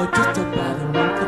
her just about a